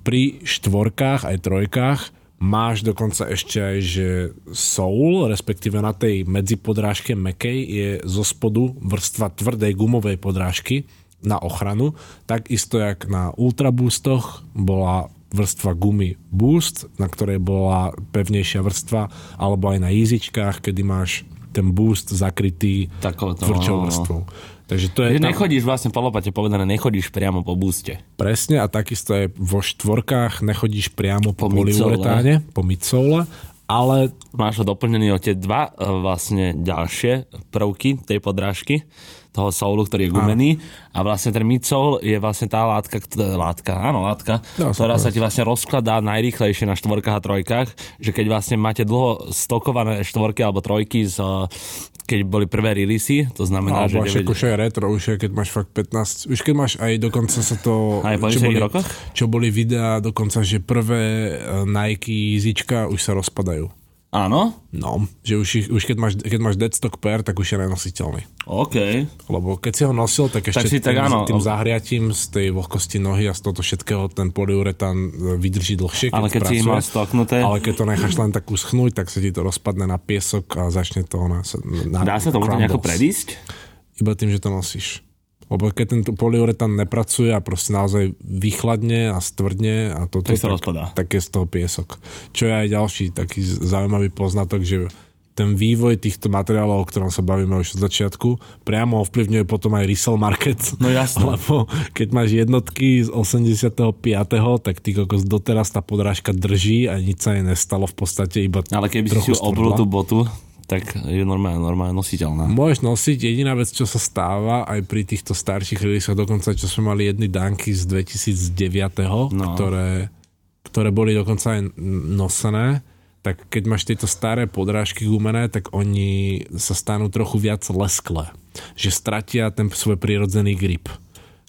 Pri štvorkách aj trojkách máš dokonca ešte aj, že soul, respektíve na tej medzipodrážke mekej je zo spodu vrstva tvrdej gumovej podrážky na ochranu, takisto jak na ultraboostoch bola vrstva gumy Boost, na ktorej bola pevnejšia vrstva, alebo aj na jízičkách, kedy máš ten boost zakrytý
Takovto,
tvrdšou
no, no.
Takže to je
Že
tam
nechodíš vlastne po lopate povedané, nechodíš priamo po búste.
presne a takisto aj vo štvorkách nechodíš priamo po,
Po
polyuretáne, po midsole, ale
Máš ho doplnený o tie dva e, vlastne ďalšie prvky tej podrážky, toho soulu, ktorý je gumený. A vlastne ten midsole je vlastne tá látka, ktorá, látka, áno, látka,
sa
ktorá sa ti vlastne rozkladá najrýchlejšie na štvorkách a trojkách, že keď vlastne máte dlho stokované štvorky alebo trojky z e, keď boli prvé releasy, to znamená,
alebo
že...
až ako je retro, už je, keď máš fakt 15, už keď máš aj dokonca sa to...
Aj po
čo
10
boli,
rokoch?
čo boli videá dokonca, že prvé eh, Nike zička už sa rozpadajú.
Áno?
No, že už, ich- už keď, máš, keď máš deadstock pair, tak už je nenositeľný.
OK.
Lebo keď si ho nosil, tak ešte
Tak si tak
tým,
áno.
tým zahriatím z tej vlhkosti nohy a z toho všetkého ten polyuretán e, vydrží dlhšie, keď
Ale keď si
pracuje.
mal stoknuté,
Ale keď to necháš len tak uschnúť, tak sa ti to rozpadne na piesok a začne to na, na
dá sa tomu nejako
crumbles.
predísť?
Iba tým, že to nosíš. Lebo keď ten polyuretán nepracuje a proste naozaj vychladne a stvrdne a toto,
Tak sa rozpadá.
tak je z toho piesok. Čo je aj ďalší taký zaujímavý poznatok, že ten vývoj týchto materiálov, o ktorom sa bavíme už od začiatku, priamo ovplyvňuje potom aj resell market.
No jasné.
Lebo keď máš jednotky z 85., tak ty kokos doteraz tá podrážka drží a nič sa jej nestalo v podstate iba
Ale keby si obrul
stvrdla.
tú botu, tak je normálne, normálne nositeľná.
Môžeš nosiť, jediná vec, čo sa stáva aj pri týchto starších releasoch, dokonca čo sme mali jedny danky z 2009,
No.
ktoré, ktoré boli dokonca aj nosené, tak keď máš tieto staré podrážky gumené, tak oni sa stanú trochu viac lesklé. Že stratia ten svoj prirodzený grip.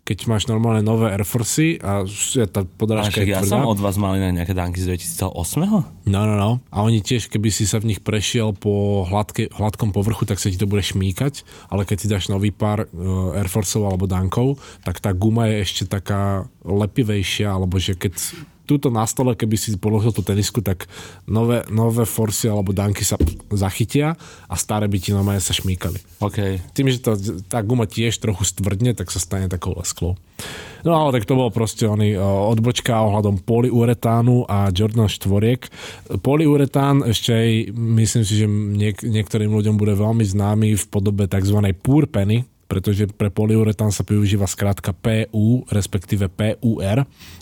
Keď máš normálne nové Air Forcey a je tá podrážka je
ja
tvrdá,
som od vás mal inak nejaké danky z 2008.
No, no, no. A oni tiež, keby si sa v nich prešiel po hladke, hladkom povrchu, tak sa ti to bude šmíkať, ale keď si dáš nový pár uh, Air Forceov alebo Dankov, tak tá guma je ešte taká lepivejšia, alebo že keď túto na stole, keby si položil tú tenisku, tak nové, nové Forcy alebo Danky sa zachytia a staré by ti normálne sa šmíkali.
OK.
Tým, že tá, tá guma tiež trochu stvrdne, tak sa stane takou lesklou. No ale tak to bolo proste oný, uh, odbočka ohľadom polyuretánu a Jordan štvoriek. Polyuretán ešte aj, myslím si, že niek- niektorým ľuďom bude veľmi známy v podobe tzv. pour penny, pretože pre polyuretán sa využíva skrátka PU, respektíve PUR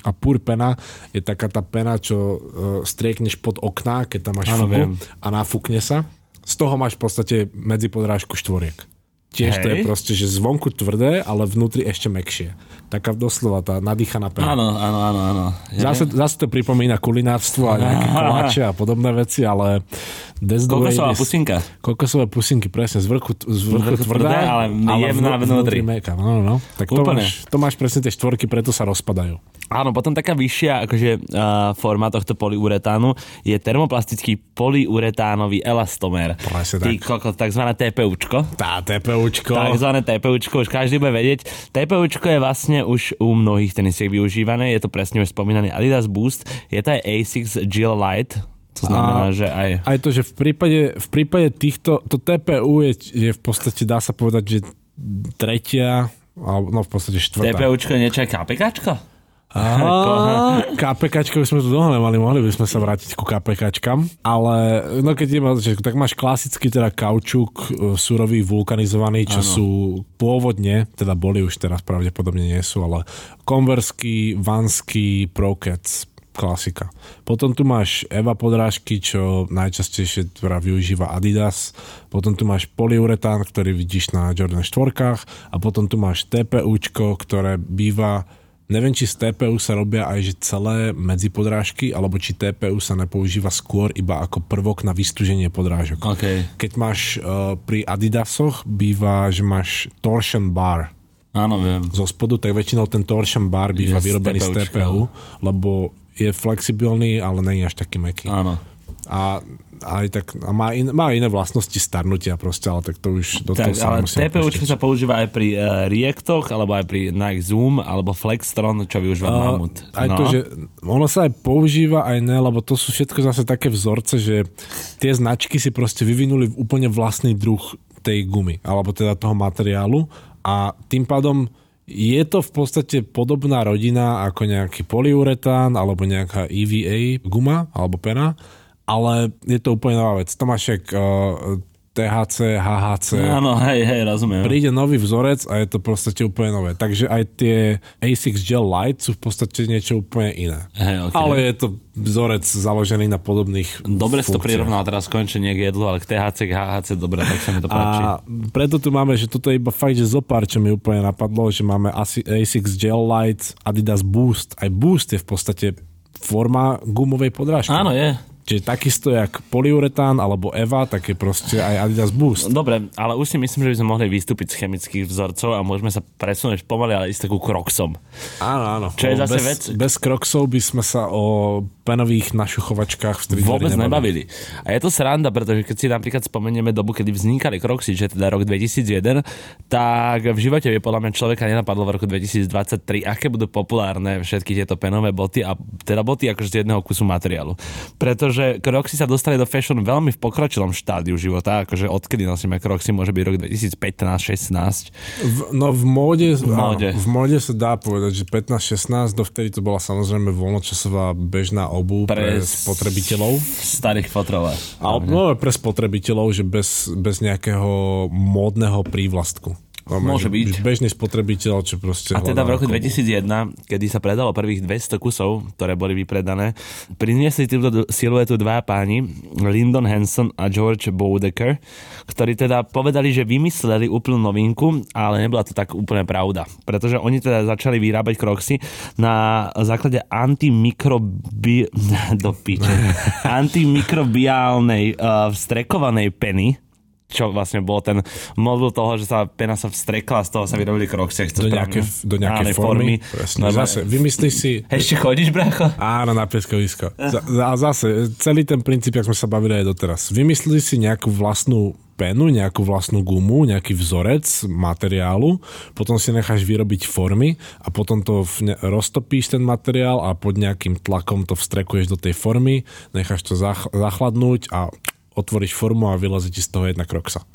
a pur pena je taká tá pena, čo uh, striekneš pod okná, keď tam máš
Áno,
fugu
viem.
a nafúkne sa. Z toho máš v podstate medzipodrážku štvoriek. Tiež to je
Hej.
proste, že zvonku tvrdé, ale vnútri ešte mekšie. Taká doslova tá nadýchaná pena.
Áno, áno, áno, áno.
Zase, zase to pripomína kulinárstvo a nejaké koláče a podobné veci, ale way
Kokosová
is.
pusinka.
Kokosové pusinky, presne, z vrchu, z vrchu
vrchu
tvrdá,
tvrdé, ale jemná vnútri.
meká. No, no, no. Tak to
Úplne.
máš, to máš presne tie štvorky, preto sa rozpadajú.
Áno, potom taká vyššia akože, uh, forma tohto polyuretánu je termoplastický polyuretánový elastomer.
Presne
Ty
tak.
kokos, takzvané TPUčko.
Tá TPUčko.
Takzvané TPUčko, už každý bude vedieť. TPUčko je vlastne už u mnohých tenisiek využívané, je to presne už spomínaný Adidas Boost, je to aj Asics Gel Light, to znamená,
A-
že aj...
Aj to, že v prípade, v prípade týchto, to TPU je, je v podstate, dá sa povedať, že tretia, alebo no v podstate štvrtá.
TPUčko je niečo aj KPKčko?
Á, KPKčko by sme tu dlho nemali, mohli by sme sa vrátiť ku KPKčkam, ale no keď ideme od začiatku, tak máš klasický teda kaučuk, e, surový, vulkanizovaný, čo
Áno.
sú pôvodne, teda boli už teraz pravdepodobne nie sú, ale konversky, vansky, prokec, klasika. Potom tu máš EVA podrážky, čo najčastejšie teda využíva Adidas. Potom tu máš polyuretán, ktorý vidíš na Jordan 4 a potom tu máš TPUčko, ktoré býva Neviem, či z TPU sa robia aj že celé medzipodrážky, alebo či TPU sa nepoužíva skôr iba ako prvok na vystúženie podrážok.
OK.
Keď máš uh, pri Adidasoch, býva, že máš torsion bar
Áno, viem.
zo spodu, tak väčšinou ten torsion bar býva
Je z
vyrobený z. TPU, lebo je flexibilný, ale je až taký meký.
Áno.
A, aj tak, a má, in, má iné vlastnosti starnutia proste, ale tak to už do toho
Tak,
sa
ale
pustiť.
sa používa aj pri uh, Reactoch, alebo aj pri Nike Zoom, alebo Flextron, čo využíva
A
Mamut.
Aj
no.
to, že ono sa aj používa, aj ne, lebo to sú všetko zase také vzorce, že tie značky si proste vyvinuli úplne vlastný druh tej gumy, alebo teda toho materiálu a tým pádom je to v podstate podobná rodina ako nejaký polyuretán alebo nejaká EVA guma alebo pena, ale je to úplne nová vec. To máš jak uh, THC, HHC,
Áno, hej, hej, rozumiem.
príde nový vzorec a je to v podstate úplne nové. Takže aj tie Asics Gel Light sú v podstate niečo úplne iné.
Hej, okay.
Ale je to vzorec založený na podobných
Dobre si to prirovnal teraz konečne nie k jedlu, ale k THC, k HHC, dobre, tak sa mi to páči.
A preto tu máme, že toto je iba fakt, že zopár, čo mi úplne napadlo, že máme asi Asics Gel Light, Adidas Boost. Aj Boost je v podstate forma gumovej podrážky.
Áno, je.
Čiže takisto jak polyuretán alebo EVA, tak je proste aj Adidas Boost.
Dobre, ale už si myslím, že by sme mohli vystúpiť z chemických vzorcov a môžeme sa presunúť pomaly, ale ísť takú kroksom.
Áno, áno.
Čo je
No,
zase
bez,
vec-
Bez kroxov by sme sa o penových našuchovačkách v streetweari
Vôbec nebavili. A je to sranda, pretože keď si napríklad spomenieme dobu, kedy vznikali Crocsy, že teda rok 2001, tak v živote by podľa mňa človeka nenapadlo v roku 2023, aké budú populárne všetky tieto penové boty a teda boty akože z jedného kusu materiálu. Pretože že Crocsy sa dostali do fashion veľmi v pokročilom štádiu života, akože odkedy nosíme Crocsy, môže byť rok 2015-16.
V, no v móde, v
móde.
v móde sa dá povedať, že 15-16, dovtedy to bola samozrejme voľnočasová bežná obu pre, pre spotrebiteľov.
Starých fotrové.
Ale no, pre spotrebiteľov, že bez, bez nejakého módneho prívlastku.
Môže byť.
Bežný spotrebiteľ, čo proste...
A teda v roku
ako-
2001, kedy sa predalo prvých 200 kusov, ktoré boli vypredané, priniesli túto siluetu dva páni, Lyndon Hanson a George Bodecker, ktorí teda povedali, že vymysleli úplnú novinku, ale nebola to tak úplne pravda. Pretože oni teda začali vyrábať kroxy na základe antimikrobi... do piče. antimikrobiálnej uh, vstrekovanej peny, čo vlastne bol ten modul toho, že sa pena sa vstrekla, z toho sa vyrobili to
do nejakej, do nejakej
Ánej
formy. Presne.
No,
Zase, vymyslíš si...
Ešte chodíš, bracho?
Áno, na pieskovisko. A zase, celý ten princíp, jak sme sa bavili aj doteraz. Vymyslí si nejakú vlastnú penu, nejakú vlastnú gumu, nejaký vzorec materiálu, potom si necháš vyrobiť formy a potom to v ne- roztopíš ten materiál a pod nejakým tlakom to vstrekuješ do tej formy, necháš to zach- zachladnúť a otvoríš formu a vylezí ti z toho jedna kroksa.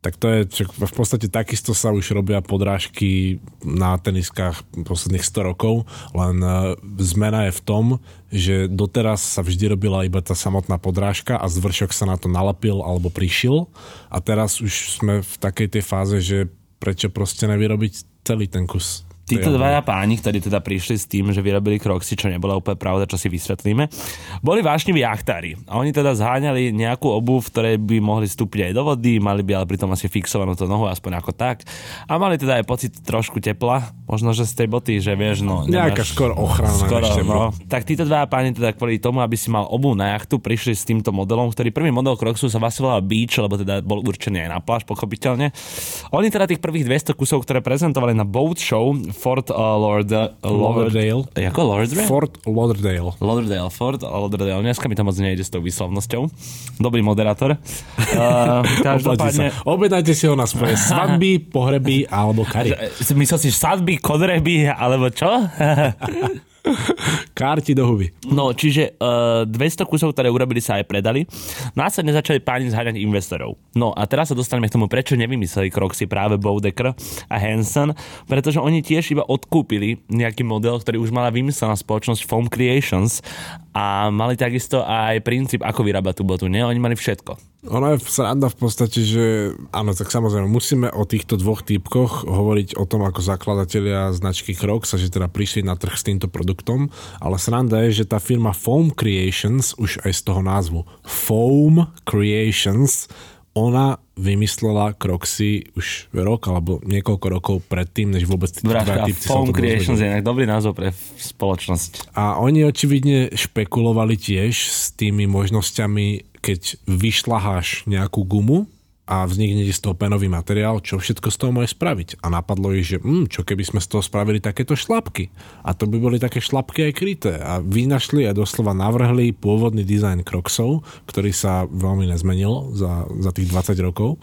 Tak to je, v podstate takisto sa už robia podrážky na teniskách posledných 100 rokov, len e, zmena je v tom, že doteraz sa vždy robila iba tá samotná podrážka a zvršok sa na to nalepil alebo prišil a teraz už sme v takej tej fáze, že prečo proste nevyrobiť celý ten kus.
Títo dvaja páni, ktorí teda prišli s tým, že vyrobili kroxy, čo nebola úplne pravda, čo si vysvetlíme, boli vášniví jachtári. A oni teda zháňali nejakú v ktorej by mohli vstúpiť aj do vody, mali by ale pritom asi fixovanú tú nohu, aspoň ako tak. A mali teda aj pocit trošku tepla, možno, že z tej boty, že vieš, no...
Nejaká skôr ochrana
Skoro,
než
no. Tak títo dvaja páni teda kvôli tomu, aby si mal obu na jachtu, prišli s týmto modelom, ktorý prvý model Croxu sa vlastne volal Beach, lebo teda bol určený aj na pláž, pochopiteľne. Oni teda tých prvých 200 kusov, ktoré prezentovali na boat show Fort uh, Lord,
Lauderdale.
Ako Lauderdale?
Fort Lauderdale.
Lauderdale, Fort Lauderdale. Dneska mi to moc nejde s tou výslovnosťou. Dobrý moderátor. Uh,
sa.
každopádne,
Objednajte si ho na svoje svadby, pohreby alebo kary.
myslel si sadby, kodreby, alebo čo?
Karti do huby.
No, čiže uh, 200 kusov, ktoré urobili, sa aj predali. Následne začali páni zháňať investorov. No a teraz sa dostaneme k tomu, prečo nevymysleli Croxy práve Bodecker a Hansen, pretože oni tiež iba odkúpili nejaký model, ktorý už mala vymyslená spoločnosť Foam Creations a mali takisto aj princíp, ako vyrábať tú botu. Nie, oni mali všetko.
Ono je sranda v podstate, že áno, tak samozrejme musíme o týchto dvoch typkoch hovoriť o tom ako zakladatelia značky Crocs že teda prišli na trh s týmto produktom, ale sranda je, že tá firma Foam Creations, už aj z toho názvu Foam Creations, ona vymyslela Crocsy už rok alebo niekoľko rokov predtým, než vôbec tí
Vražka,
typci sa
Creations je inak dobrý názov pre spoločnosť.
A oni očividne špekulovali tiež s tými možnosťami, keď vyšľaháš nejakú gumu a vznikne z toho penový materiál, čo všetko z toho môže spraviť. A napadlo ich, že hm, čo keby sme z toho spravili takéto šlapky. A to by boli také šlapky aj kryté. A vynašli a doslova navrhli pôvodný dizajn Crocsov, ktorý sa veľmi nezmenil za, za tých 20 rokov.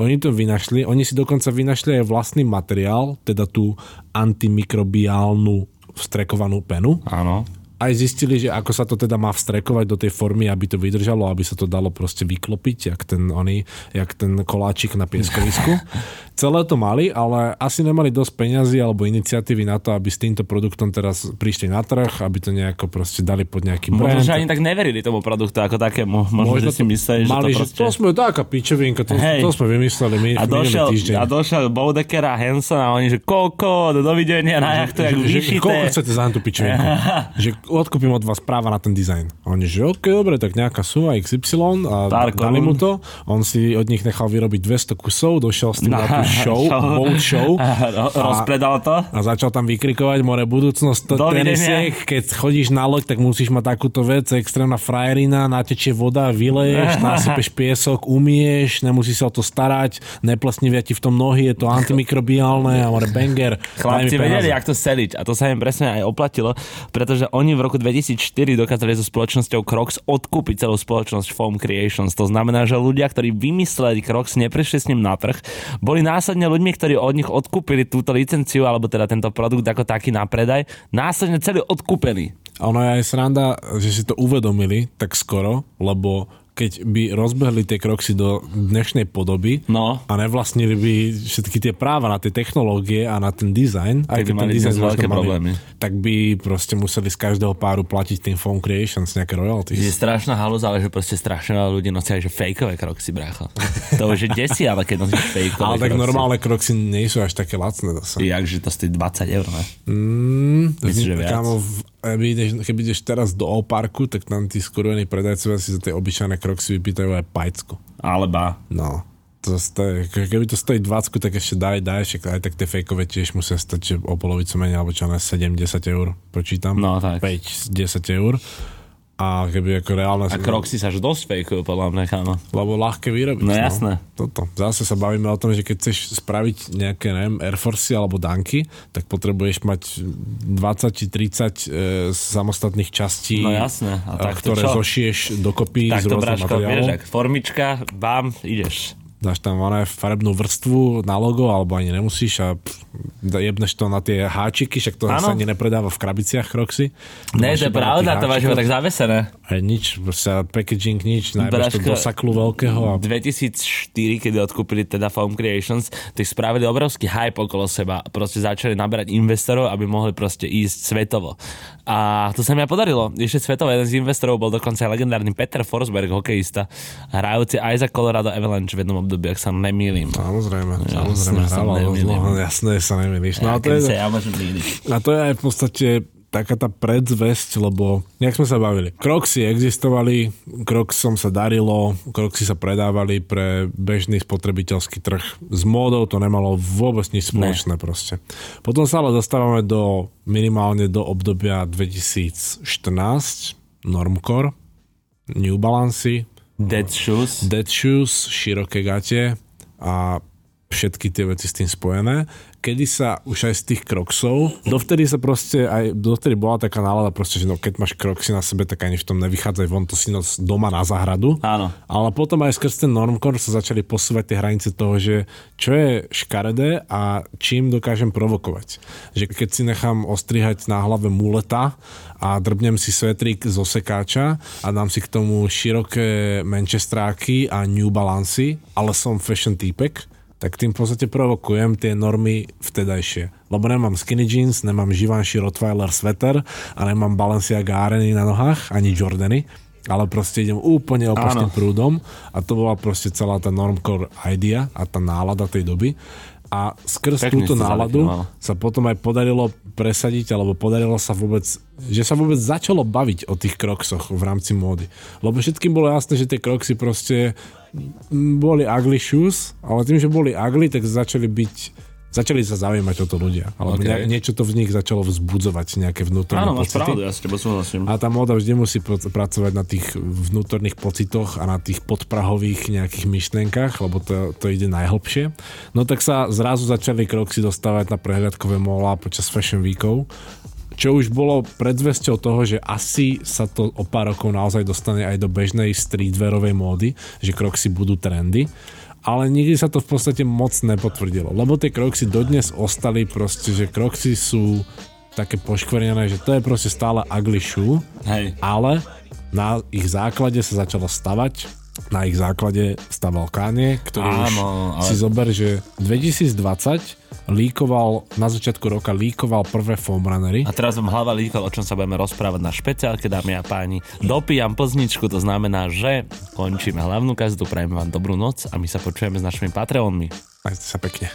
Oni to vynašli, oni si dokonca vynašli aj vlastný materiál, teda tú antimikrobiálnu vstrekovanú penu
Áno.
Aj zistili, že ako sa to teda má vstrekovať do tej formy, aby to vydržalo, aby sa to dalo proste vyklopiť, jak ten, oný, jak ten koláčik na pieskovisku. Celé to mali, ale asi nemali dosť peňazí alebo iniciatívy na to, aby s týmto produktom teraz prišli na trh, aby to nejako proste dali pod nejaký brand.
Možno, že ani tak neverili tomu produktu ako takému. Možno, že si mysleli, že
mali,
to
že
proste...
to sme taká pičovinka, to,
Hej.
to sme vymysleli my
A došiel,
týždeň.
a došiel Bodecker a Hanson a oni, že koko, dovidenia na jachtu, jak
že, že, koľko
vyšité.
chcete za tú pičovinku? že odkúpim od vás práva na ten dizajn. A oni, že ok, dobre, tak nejaká suma XY a
Pár
dali mu to. On si od nich nechal vyrobiť 200 kusov, došiel s tým na tú show, boat show.
Ro- Rozpredal to.
A začal tam vykrikovať more budúcnosť to tenisiek, keď chodíš na loď, tak musíš mať takúto vec, extrémna frajerina, natečie voda, vyleješ, nasypeš piesok, umieš, nemusíš sa o to starať, neplesnivia ti v tom nohy, je to antimikrobiálne a more banger.
Chlapci vedeli, jak to seliť a to sa im presne aj oplatilo, pretože oni v roku 2004 dokázali so spoločnosťou Crocs odkúpiť celú spoločnosť Foam Creations. To znamená, že ľudia, ktorí vymysleli Crocs, neprišli s ním na trh, boli následne ľuďmi, ktorí od nich odkúpili túto licenciu alebo teda tento produkt ako taký na predaj, následne celý odkúpený.
A ono je aj sranda, že si to uvedomili tak skoro, lebo keď by rozbehli tie kroxy do dnešnej podoby
No.
a nevlastnili by všetky tie práva na tie technológie a na ten dizajn,
Tak by mali
dizajn
veľké problémy.
tak by proste museli z každého páru platiť tým Phone Creations nejaké
Je
royalties.
strašná halúza, ale že proste strašne veľa ľudí nosia aj že fejkové kroksy, brácho. To už je desi, ale keď nosíš fejkové
Ale tak normálne kroxy nie sú až také lacné zase.
Jak, že to stojí 20 eur, ne?
Mm,
Myslíš, že viac?
Kámo, v- keby ideš, keby ideš teraz do O-parku, tak tam tí skurvení predajcovia si za tie obyčajné kroxy vypýtajú aj pajcku.
Alebo
No. To stojí, ke- keby to stojí 20, tak ešte daj, daj, však aj tak tie fejkové tiež musia stať že o polovicu menej, alebo čo na 7-10 eur, počítam.
No, tak.
5-10 eur. A keby ako reálne...
A kroksy sa až dosť fejkujú, podľa mňa, kámo.
Lebo ľahké vyrobiť.
No jasné.
Toto. Zase sa bavíme o tom, že keď chceš spraviť nejaké, neviem, Air Force alebo Danky, tak potrebuješ mať 20 či 30 e, samostatných častí,
No jasné. A
e,
tak to
ktoré
čo?
zošieš dokopy
Tak
z
to,
rôznych
Braško, vieš,
materiálov.
ak formička, bám, ideš.
Dáš tam farebnú vrstvu na logo, alebo ani nemusíš a jebneš to na tie háčiky, však to
Áno.
sa ani nepredáva v krabiciach Kroxy.
Ne, to je pravda, to máš iba tak zavesené.
Aj nič, proste packaging nič, najmä to do saklu veľkého a
2004, kedy odkúpili teda Foam Creations, tak spravili obrovský hype okolo seba. Proste začali naberať investorov, aby mohli proste ísť svetovo. A to sa mi aj podarilo. Ešte svetovo jeden z investorov bol dokonca aj legendárny Peter Forsberg, hokejista, hrajúci aj za Colorado Avalanche v jednom období, ak sa nemýlim.
Samozrejme,
Jasné,
samozrejme,
sa
hrával jasné, sa nemýliš. No,
Ja,
a, to je,
sa ja
a to je aj v podstate taká tá predzvesť, lebo nejak sme sa bavili. Kroxy existovali, Kroxom sa darilo, Kroxy sa predávali pre bežný spotrebiteľský trh. S módou to nemalo vôbec nič spoločné proste. Potom sa ale dostávame do minimálne do obdobia 2014, Normcore, New Balance,
Dead Shoes.
dead shoes, široké gate a všetky tie veci s tým spojené. Kedy sa už aj z tých kroksov, dovtedy sa proste aj, dovtedy bola taká nálada proste, že no keď máš kroksy na sebe, tak ani v tom nevychádzaj von, to si nos doma na záhradu.
Áno.
Ale potom aj skrz ten normcore sa začali posúvať tie hranice toho, že čo je škaredé a čím dokážem provokovať. Že keď si nechám ostrihať na hlave muleta a drbnem si svetrík z osekáča a dám si k tomu široké manchestráky a New Balance, ale som fashion týpek, tak tým v podstate provokujem tie normy vtedajšie. Lebo nemám skinny jeans, nemám Givenchy Rottweiler sveter a nemám Balenciaga Areny na nohách, ani Jordany, ale proste idem úplne opačným
Áno.
prúdom a to bola proste celá tá normcore idea a tá nálada tej doby. A skrz
Pekne
túto náladu
zadefinoval.
sa potom aj podarilo presadiť, alebo podarilo sa vôbec, že sa vôbec začalo baviť o tých kroksoch v rámci módy. Lebo všetkým bolo jasné, že tie kroksy proste boli ugly shoes, ale tým, že boli ugly, tak začali byť začali sa zaujímať o to ľudia. Alebo
Ok.
okay. niečo to v nich začalo vzbudzovať, nejaké vnútorné
Áno, máš
pocity.
pravdu, ja s súhlasím.
A tá móda vždy musí pr- pracovať na tých vnútorných pocitoch a na tých podprahových nejakých myšlenkách, lebo to, to ide najhlbšie. No tak sa zrazu začali kroksy dostávať na prehliadkové mola počas Fashion Weekov, čo už bolo predzvesťou toho, že asi sa to o pár rokov naozaj dostane aj do bežnej streetwearovej módy, že kroksy budú trendy ale nikdy sa to v podstate moc nepotvrdilo, lebo tie kroksy dodnes ostali proste, že kroksy sú také poškvrnené, že to je proste stále ugly shoe,
Hej.
ale na ich základe sa začalo stavať, na ich základe staval Kanye, ktorý
Áno,
už
ale-
si zober, že 2020 líkoval, na začiatku roka líkoval prvé foam runnery.
A teraz vám hlava líkol, o čom sa budeme rozprávať na špeciálke, dámy a páni. Dopijam plzničku, to znamená, že končíme hlavnú kazetu, prajeme vám dobrú noc a my sa počujeme s našimi Patreonmi.
Majte sa pekne.